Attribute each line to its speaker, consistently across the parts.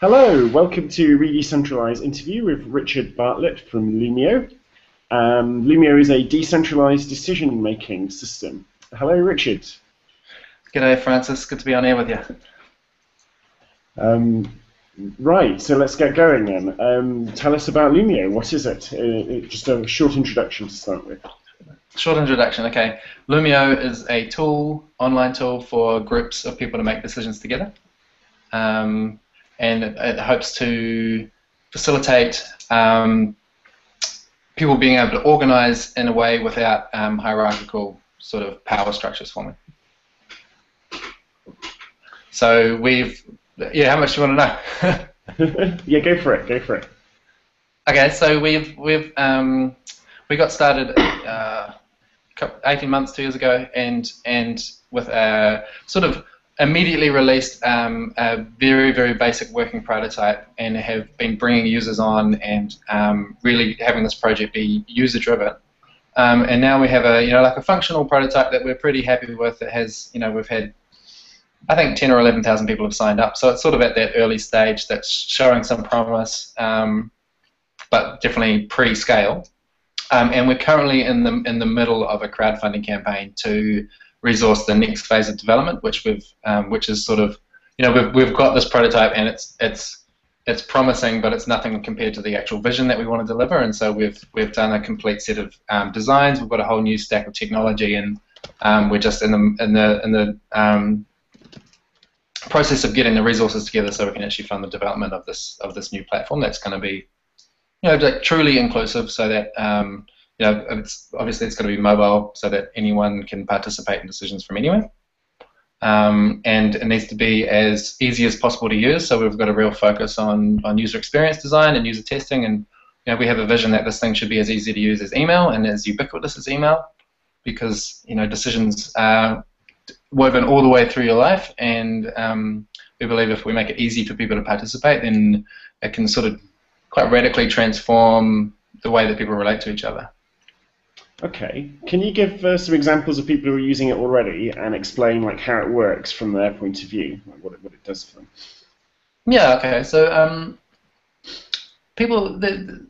Speaker 1: Hello, welcome to Redecentralized interview with Richard Bartlett from Loomio. Um, Loomio is a decentralized decision-making system. Hello, Richard.
Speaker 2: G'day, Francis. Good to be on air with you.
Speaker 1: Um, right, so let's get going then. Um, tell us about Loomio. What is it? Uh, just a short introduction to start with.
Speaker 2: Short introduction. Okay, Loomio is a tool, online tool for groups of people to make decisions together, um, and it, it, hopes to facilitate um, people being able to organize in a way without um, hierarchical sort of power structures forming. So we've, yeah, how much do you want
Speaker 1: to know? yeah, go for it. Go for it.
Speaker 2: Okay, so we've we've um, we got started uh, 18 months, two years ago, and and with a sort of immediately released um, a very very basic working prototype, and have been bringing users on and um, really having this project be user driven. Um, and now we have a you know like a functional prototype that we're pretty happy with. It has you know we've had I think 10 or 11,000 people have signed up. So it's sort of at that early stage that's showing some promise, um, but definitely pre-scale. Um, and we're currently in the in the middle of a crowdfunding campaign to resource the next phase of development, which we've um, which is sort of you know we've we've got this prototype and it's it's it's promising, but it's nothing compared to the actual vision that we want to deliver. And so we've we've done a complete set of um, designs. We've got a whole new stack of technology, and um, we're just in the in the in the um, process of getting the resources together so we can actually fund the development of this of this new platform that's going to be you know like truly inclusive so that um, you know it's obviously it's going to be mobile so that anyone can participate in decisions from anywhere um, and it needs to be as easy as possible to use so we've got a real focus on on user experience design and user testing and you know we have a vision that this thing should be as easy to use as email and as ubiquitous as email because you know decisions are woven all the way through your life, and um, we believe if we make it easy for people to participate, then it can sort of quite radically transform the way that people relate to each other.
Speaker 1: Okay, can you give uh, some examples of people who are using it already and explain like how it works from their point of view, like what it, what it does for them?
Speaker 2: Yeah. Okay. So um, people, the,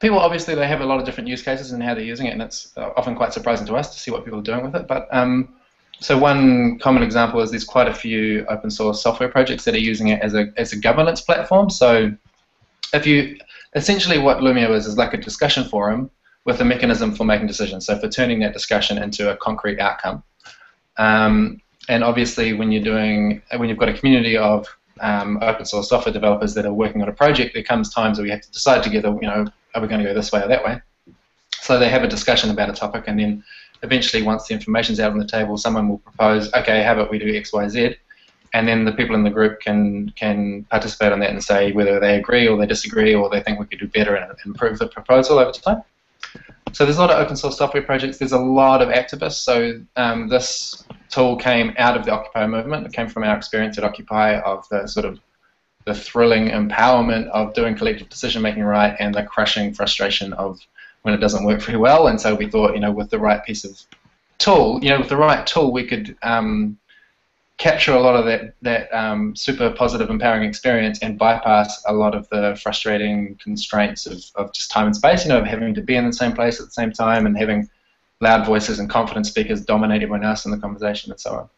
Speaker 2: people obviously they have a lot of different use cases and how they're using it, and it's often quite surprising to us to see what people are doing with it. But um, so one common example is there's quite a few open source software projects that are using it as a as a governance platform. So if you essentially what Loomio is is like a discussion forum with a mechanism for making decisions. So for turning that discussion into a concrete outcome. Um, and obviously, when you're doing when you've got a community of um, open source software developers that are working on a project, there comes times where we have to decide together. You know, are we going to go this way or that way? So they have a discussion about a topic, and then eventually, once the information's out on the table, someone will propose, okay, how about we do X, Y, Z, and then the people in the group can can participate on that and say whether they agree or they disagree or they think we could do better and improve the proposal over time. So there's a lot of open source software projects. There's a lot of activists. So um, this tool came out of the Occupy movement. It came from our experience at Occupy of the sort of the thrilling empowerment of doing collective decision making right and the crushing frustration of when it doesn't work very well. And so we thought, you know, with the right piece of tool, you know, with the right tool, we could um, capture a lot of that that um, super positive, empowering experience and bypass a lot of the frustrating constraints of, of just time and space. You know, of having to be in the same place at the same time and having loud voices and confident speakers dominate everyone else in the conversation and so on.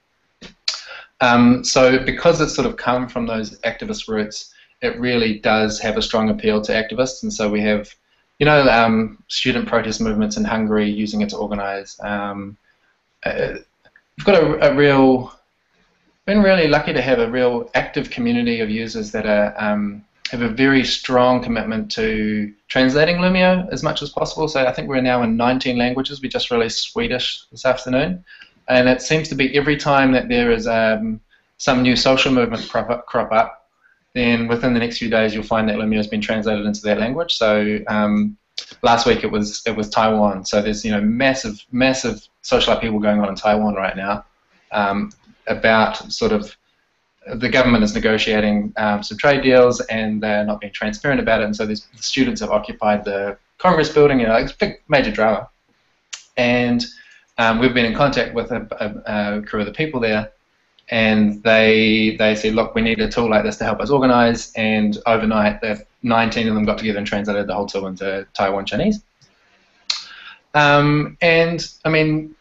Speaker 2: Um, so because it's sort of come from those activist roots, it really does have a strong appeal to activists, and so we have you know, um, student protest movements in Hungary using it to organize. Um, uh, we've got a, a, real, been really lucky to have a real active community of users that are um, have a very strong commitment to translating Loomio as much as possible. So I think we're now in 19 languages. We just released Swedish this afternoon, and it seems to be every time that there is um, some new social movement crop up, crop up then within the next few days you'll find that Loomio has been translated into that language. So um, last week it was it was Taiwan. So there's you know massive massive social upheaval going on in Taiwan right now um, about sort of the government is negotiating um, some trade deals and they're not being transparent about it. And so the students have occupied the Congress building. You know, it's a big major drama. And um, we've been in contact with a, a, a crew of the people there and they they said, look, we need a tool like this to help us organize. And overnight, the 19 of them got together and translated the whole tool into Taiwan Chinese. Um, and I mean,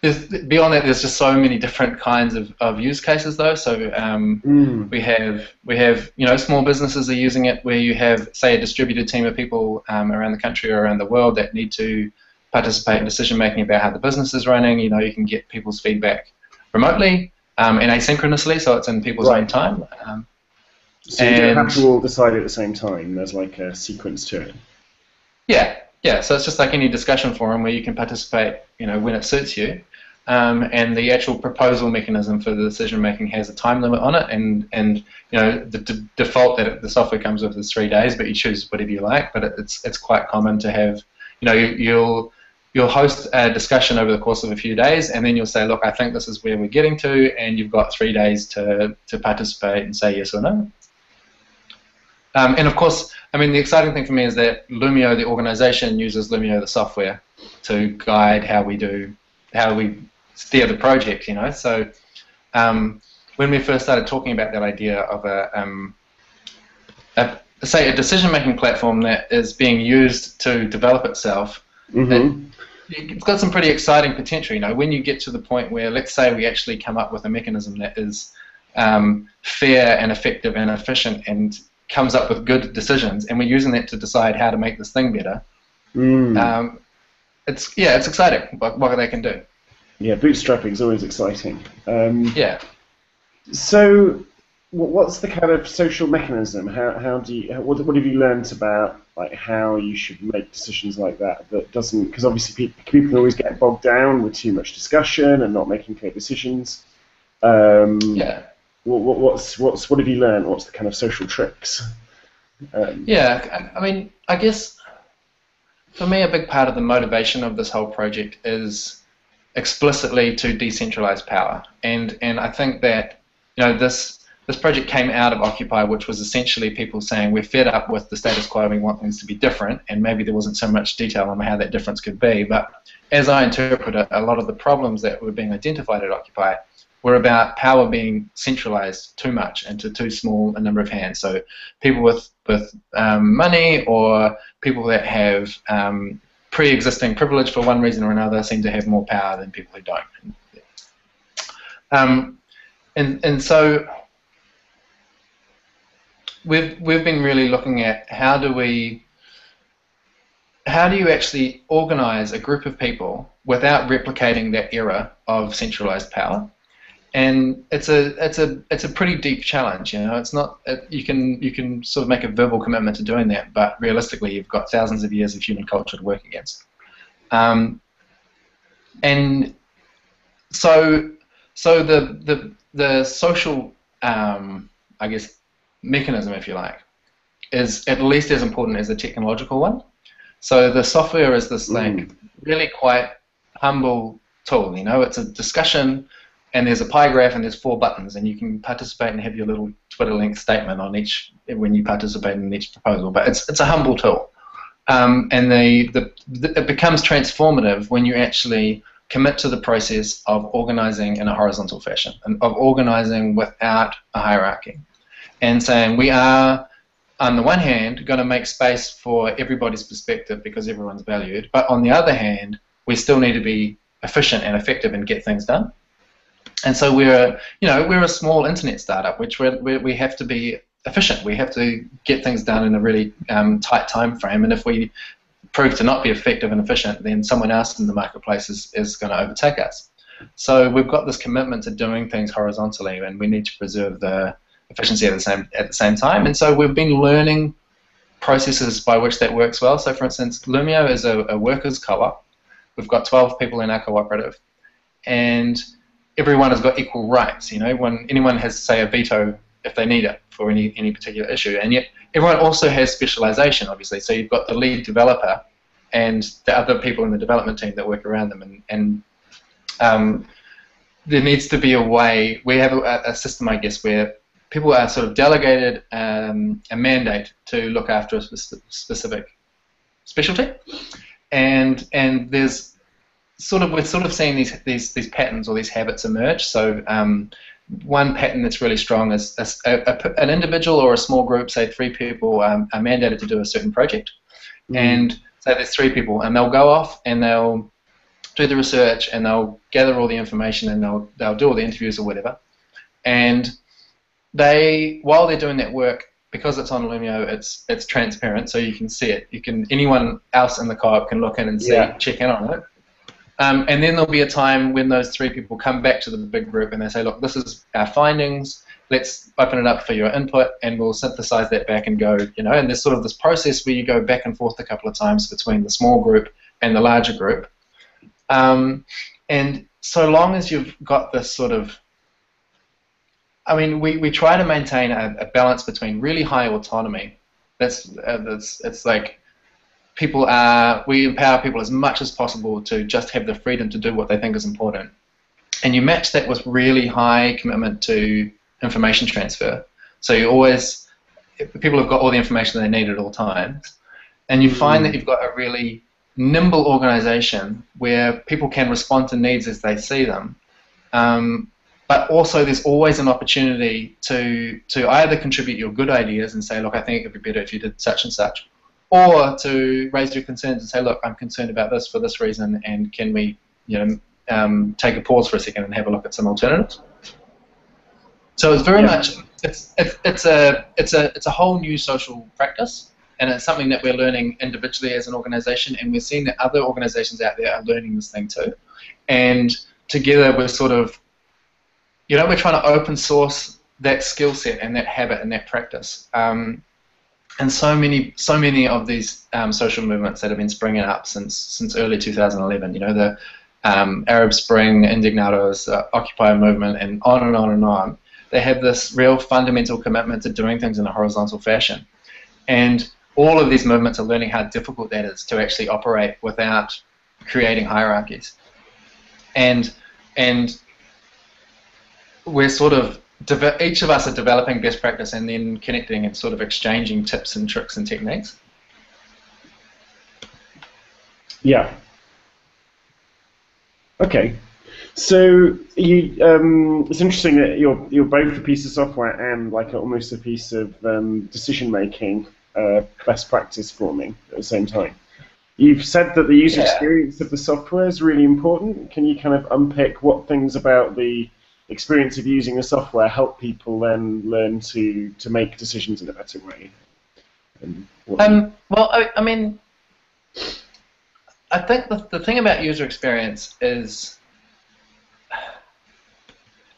Speaker 2: beyond that, there's just so many different kinds of, of use cases, though. So um, mm. we have we have you know small businesses are using it where you have say a distributed team of people um, around the country or around the world that need to participate in decision making about how the business is running. You know, you can get people's feedback remotely um, and asynchronously, so it's in people's right. own time. Um,
Speaker 1: so you don't have to all decide at the same time. There's like a sequence to it.
Speaker 2: Yeah, yeah. So it's just like any discussion forum where you can participate, you know, when it suits you. Um, and the actual proposal mechanism for the decision making has a time limit on it, and and you know the default that it, the software comes with is three days, but you choose whatever you like. But it, it's it's quite common to have, you know, you, you'll you'll host a discussion over the course of a few days, and then you'll say, look, I think this is where we're getting to, and you've got three days to to participate and say yes or no. Um, and of course, I mean, the exciting thing for me is that Loomio, the organization, uses Loomio, the software, to guide how we do, how we steer the project, you know. So um, when we first started talking about that idea of a, um, a say, a decision-making platform that is being used to develop itself, mm-hmm. it, it's got some pretty exciting potential, you know. When you get to the point where, let's say, we actually come up with a mechanism that is um, fair and effective and efficient and comes up with good decisions, and we're using that to decide how to make this thing better. Mm. Um, it's yeah, it's exciting what, what they can do.
Speaker 1: Yeah, bootstrapping is always exciting. Um,
Speaker 2: yeah.
Speaker 1: So, what's the kind of social mechanism? How, how do you what, what have you learned about like how you should make decisions like that that doesn't because obviously people, people always get bogged down with too much discussion and not making clear decisions. Um,
Speaker 2: yeah
Speaker 1: what, what's what's what have you learned? What's the kind of social tricks?
Speaker 2: Um, yeah, I mean, I guess for me, a big part of the motivation of this whole project is explicitly to decentralize power, and and I think that you know this this project came out of Occupy, which was essentially people saying we're fed up with the status quo, we want things to be different, and maybe there wasn't so much detail on how that difference could be. But as I interpret it, a lot of the problems that were being identified at Occupy were about power being centralized too much into too small a number of hands. So people with with um, money or people that have um, pre-existing privilege for one reason or another seem to have more power than people who don't. Um, and and so we've we've been really looking at how do we how do you actually organize a group of people without replicating that era of centralized power and it's a it's a it's a pretty deep challenge. You know, it's not it, you can you can sort of make a verbal commitment to doing that, but realistically, you've got thousands of years of human culture to work against. Um, and so so the the the social um, I guess mechanism, if you like, is at least as important as the technological one. So the software is this like mm. really quite humble tool. You know, it's a discussion and there's a pie graph and there's four buttons and you can participate and have your little Twitter link statement on each when you participate in each proposal. But it's it's a humble tool, um, and the, the, the, it becomes transformative when you actually commit to the process of organizing in a horizontal fashion and of organizing without a hierarchy, and saying we are. On the one hand, going to make space for everybody's perspective because everyone's valued, but on the other hand, we still need to be efficient and effective and get things done. And so we're, you know, we're a small internet startup, which we're, we have to be efficient. We have to get things done in a really um, tight time frame. And if we prove to not be effective and efficient, then someone else in the marketplace is, is going to overtake us. So we've got this commitment to doing things horizontally, and we need to preserve the efficiency at the same at the same time. And so we've been learning processes by which that works well. So, for instance, Loomio is a, a workers' co-op. We've got 12 people in our cooperative, and everyone has got equal rights. You know, when anyone has, say, a veto if they need it for any any particular issue, and yet everyone also has specialization, obviously. So you've got the lead developer and the other people in the development team that work around them, and and um, there needs to be a way. We have a, a, system, I guess, where people are sort of delegated um, a mandate to look after a specific specialty, and and there's sort of we're sort of seeing these these these patterns or these habits emerge. So um, one pattern that's really strong is a, a, an individual or a small group, say three people, um, are mandated to do a certain project, mm. and say there's three people, and they'll go off and they'll do the research and they'll gather all the information and they'll they'll do all the interviews or whatever, and they while they're doing that work, because it's on Loomio, it's it's transparent, so you can see it. You can anyone else in the co-op can look in and see, yeah. check in on it. Um, and then there'll be a time when those three people come back to the big group and they say, look, this is our findings. Let's open it up for your input, and we'll synthesize that back and go, you know. And there's sort of this process where you go back and forth a couple of times between the small group and the larger group. Um, and so long as you've got this sort of I mean, we, we try to maintain a, a balance between really high autonomy. That's, uh, that's it's like people are we empower people as much as possible to just have the freedom to do what they think is important, and you match that with really high commitment to information transfer. So you always people have got all the information they need at all times, and you find that mm. you've got a really nimble organization where people can respond to needs as they see them. Um, but also there's always an opportunity to to either contribute your good ideas and say, look, I think it would be better if you did such and such, or to raise your concerns and say, look, I'm concerned about this for this reason, and can we, you know, um, take a pause for a second and have a look at some alternatives. So it's very yeah. much it's, it's it's a it's a it's a whole new social practice, and it's something that we're learning individually as an organisation, and we're seeing that other organisations out there are learning this thing too, and together we're sort of you know, we're trying to open source that skill set and that habit and that practice. Um, and so many, so many of these um, social movements that have been springing up since since early 2011. You know, the um, Arab Spring, Indignados, uh, Occupy movement, and on and on and on. They have this real fundamental commitment to doing things in a horizontal fashion, and all of these movements are learning how difficult that is to actually operate without creating hierarchies. And and we're sort of each of us are developing best practice and then connecting and sort of exchanging tips and tricks and techniques.
Speaker 1: Yeah. Okay. So you, um, it's interesting that you're you're both a piece of software and like a, almost a piece of um, decision making, uh, best practice forming at the same time. You've said that the user yeah. experience of the software is really important. Can you kind of unpick what things about the experience of using the software help people then learn to, to make decisions in a better way?
Speaker 2: Um, well, I, I, mean, I think the, the thing about user experience is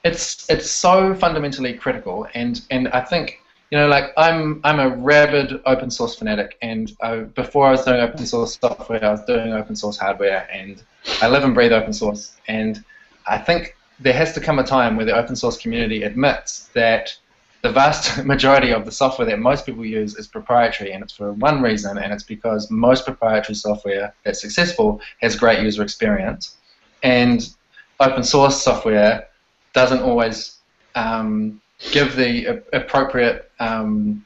Speaker 2: it's it's so fundamentally critical, and, and I think you know, like I'm I'm a rabid open source fanatic, and I, before I was doing open source software, I was doing open source hardware, and I live and breathe open source, and I think there has to come a time where the open source community admits that the vast majority of the software that most people use is proprietary, and it's for one reason, and it's because most proprietary software that's successful has great user experience, and open source software doesn't always um, give the appropriate um,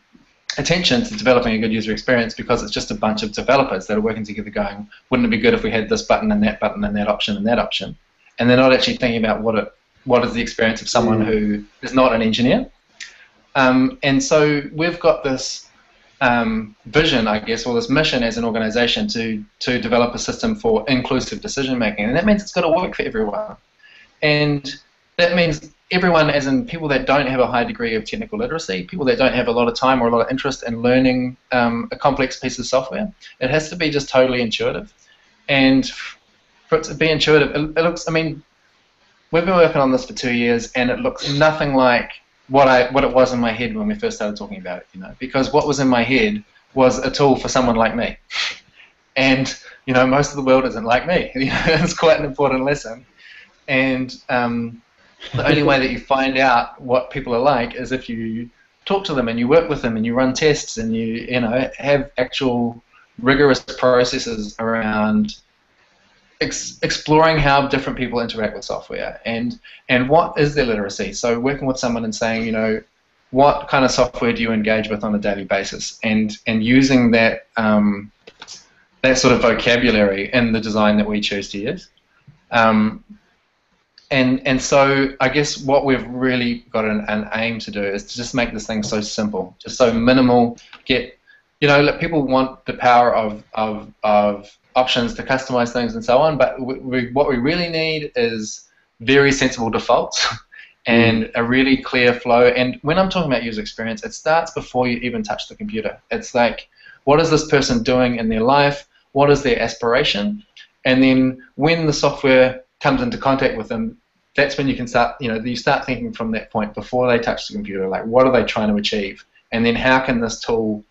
Speaker 2: attention to developing a good user experience because it's just a bunch of developers that are working together going, wouldn't it be good if we had this button and that button and that option and that option? And they're not actually thinking about what it, what is the experience of someone mm. who is not an engineer. Um, and so we've got this um, vision, I guess, or this mission as an organization to, to develop a system for inclusive decision making. And that means it's got to work for everyone. And that means everyone, as in people that don't have a high degree of technical literacy, people that don't have a lot of time or a lot of interest in learning um, a complex piece of software, it has to be just totally intuitive. And for it to be intuitive, it, it looks. I mean, we've been working on this for two years, and it looks nothing like what I what it was in my head when we first started talking about it. You know, because what was in my head was a tool for someone like me, and you know, most of the world isn't like me. You know, it's quite an important lesson, and um, the only way that you find out what people are like is if you talk to them and you work with them and you run tests and you you know have actual rigorous processes around ex- exploring how different people interact with software and and what is their literacy. So working with someone and saying, you know, what kind of software do you engage with on a daily basis, and and using that um, that sort of vocabulary in the design that we choose to use. Um, and and so I guess what we've really got an, an aim to do is to just make this thing so simple, just so minimal. Get you know, people want the power of of of options to customize things and so on, but we, we, what we really need is very sensible defaults and mm. a really clear flow. And when I'm talking about user experience, it starts before you even touch the computer. It's like, what is this person doing in their life? What is their aspiration? And then when the software comes into contact with them, that's when you can start, you know, you start thinking from that point before they touch the computer, like what are they trying to achieve? And then how can this tool,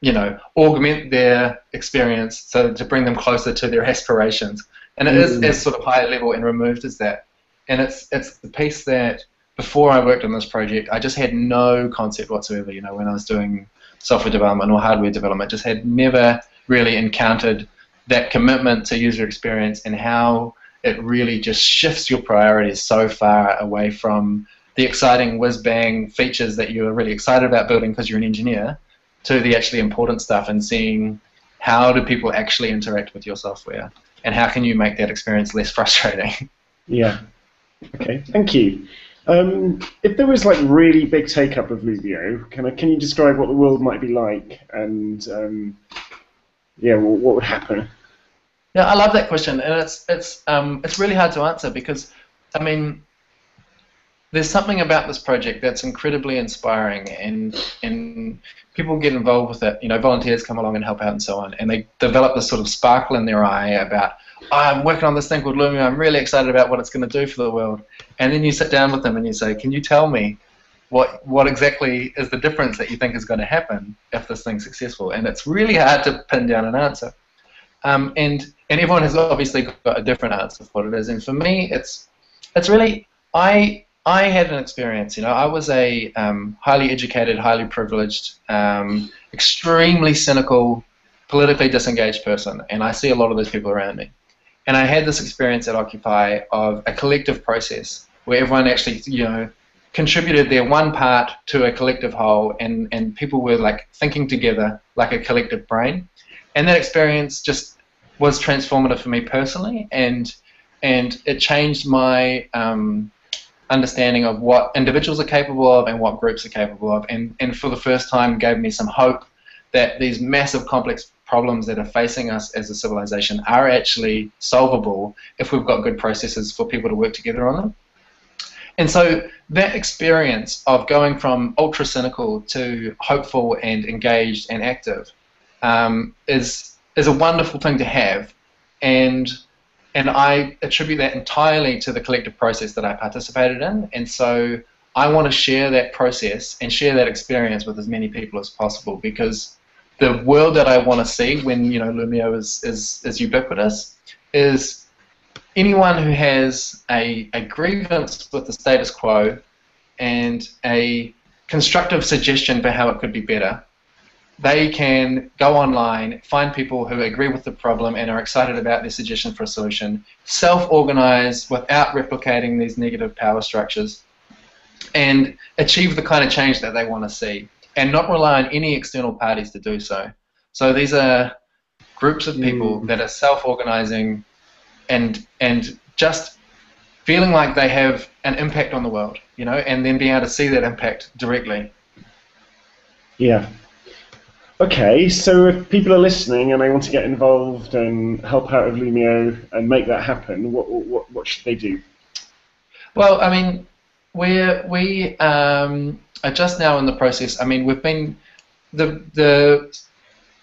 Speaker 2: you know, augment their experience so to bring them closer to their aspirations? And it mm. is as sort of high level and removed as that. And it's it's the piece that before I worked on this project, I just had no concept whatsoever. You know, when I was doing software development or hardware development, just had never really encountered that commitment to user experience and how it really just shifts your priorities so far away from the exciting whiz bang features that you're really excited about building because you're an engineer to the actually important stuff and seeing how do people actually interact with your software and how can you make that experience less frustrating.
Speaker 1: Yeah. Okay. Thank you. Um, if there was like really big take up of Loomio, can I, can you describe what the world might be like and um, yeah, what, what would happen?
Speaker 2: Yeah, I love that question, and it's it's um, it's really hard to answer because, I mean, there's something about this project that's incredibly inspiring, and and people get involved with it. You know, volunteers come along and help out and so on, and they develop this sort of sparkle in their eye about, oh, I'm working on this thing called Loomio. I'm really excited about what it's going to do for the world. And then you sit down with them and you say, Can you tell me what what exactly is the difference that you think is going to happen if this thing's successful? And it's really hard to pin down an answer. Um, and and everyone has obviously got a different answer for what it is. And for me, it's it's really I I had an experience. You know, I was a um, highly educated, highly privileged, um, extremely cynical, politically disengaged person, and I see a lot of those people around me. And I had this experience at Occupy of a collective process where everyone actually, you know, contributed their one part to a collective whole, and and people were like thinking together like a collective brain. And that experience just was transformative for me personally, and and it changed my um, understanding of what individuals are capable of and what groups are capable of, and and for the first time gave me some hope that these massive complex problems that are facing us as a civilization are actually solvable if we've got good processes for people to work together on them. And so that experience of going from ultra cynical to hopeful and engaged and active um, is is a wonderful thing to have, and and I attribute that entirely to the collective process that I participated in, and so I want to share that process and share that experience with as many people as possible because the world that I want to see when you know Loomio is, is, is ubiquitous is anyone who has a, a grievance with the status quo and a constructive suggestion for how it could be better they can go online, find people who agree with the problem and are excited about their suggestion for a solution, self-organize without replicating these negative power structures, and achieve the kind of change that they want to see, and not rely on any external parties to do so. So these are groups of people mm. that are self-organizing and and just feeling like they have an impact on the world, you know, and then being able to see that impact directly.
Speaker 1: Yeah, Okay, so if people are listening and they want to get involved and help out with Loomio and make that happen, what what, what should they do?
Speaker 2: Well, I mean, we're we um, are just now in the process. I mean, we've been the the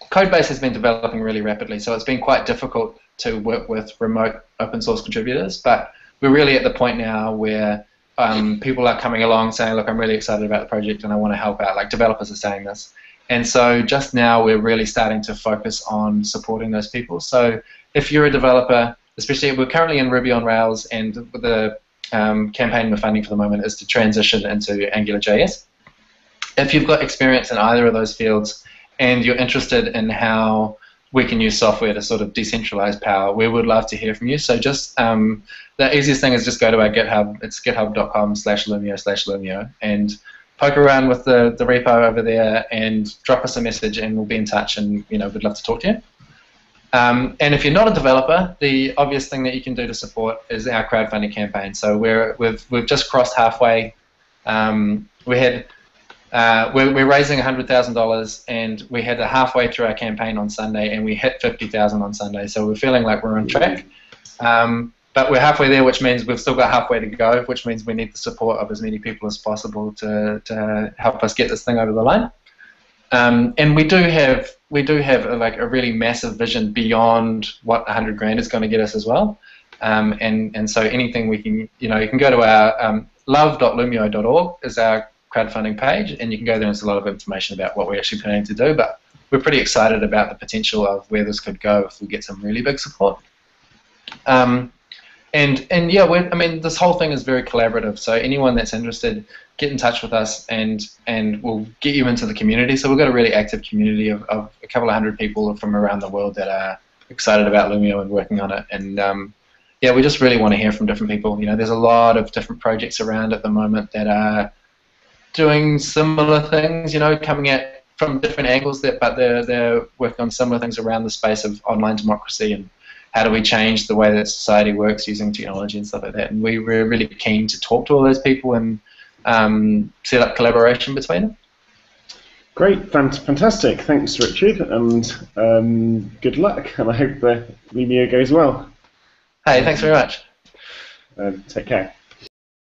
Speaker 2: code base has been developing really rapidly, so it's been quite difficult to work with remote open source contributors. But we're really at the point now where um, people are coming along saying, "Look, I'm really excited about the project and I want to help out." Like developers are saying this and so just now we're really starting to focus on supporting those people. So if you're a developer, especially we're currently in Ruby on Rails, and the um, campaign we're funding for the moment is to transition into AngularJS. If you've got experience in either of those fields and you're interested in how we can use software to sort of decentralize power, we would love to hear from you. So just um, the easiest thing is just go to our GitHub. It's github.com slash Loomio slash Loomio and poke around with the, the repo over there and drop us a message and we'll be in touch and you know we'd love to talk to you. Um, and if you're not a developer, the obvious thing that you can do to support is our crowdfunding campaign. So we're, we've, we've just crossed halfway. Um, we had uh, we're, we're, raising $100,000 and we had a halfway through our campaign on Sunday and we hit 50,000 on Sunday. So we're feeling like we're on track. Um, but we're halfway there, which means we've still got halfway to go, which means we need the support of as many people as possible to, to help us get this thing over the line. Um, and we do have we do have a, like a really massive vision beyond what 100 grand is going to get us as well. Um, and and so anything we can you know you can go to our um, love.loomio.org is our crowdfunding page, and you can go there and there's a lot of information about what we're actually planning to do. But we're pretty excited about the potential of where this could go if we get some really big support. Um, and and yeah, I mean, this whole thing is very collaborative. So anyone that's interested, get in touch with us, and and we'll get you into the community. So we've got a really active community of, of a couple of hundred people from around the world that are excited about Loomio and working on it. And um, yeah, we just really want to hear from different people. You know, there's a lot of different projects around at the moment that are doing similar things. You know, coming at from different angles, that but they're they're working on similar things around the space of online democracy and how do we change the way that society works using technology and stuff like that. And we were really keen to talk to all those people and um, set up collaboration between them.
Speaker 1: Great, fantastic. Thanks, Richard, and um, good luck. And I hope the Loomio goes well.
Speaker 2: Hey, thanks very much.
Speaker 1: Uh, take care.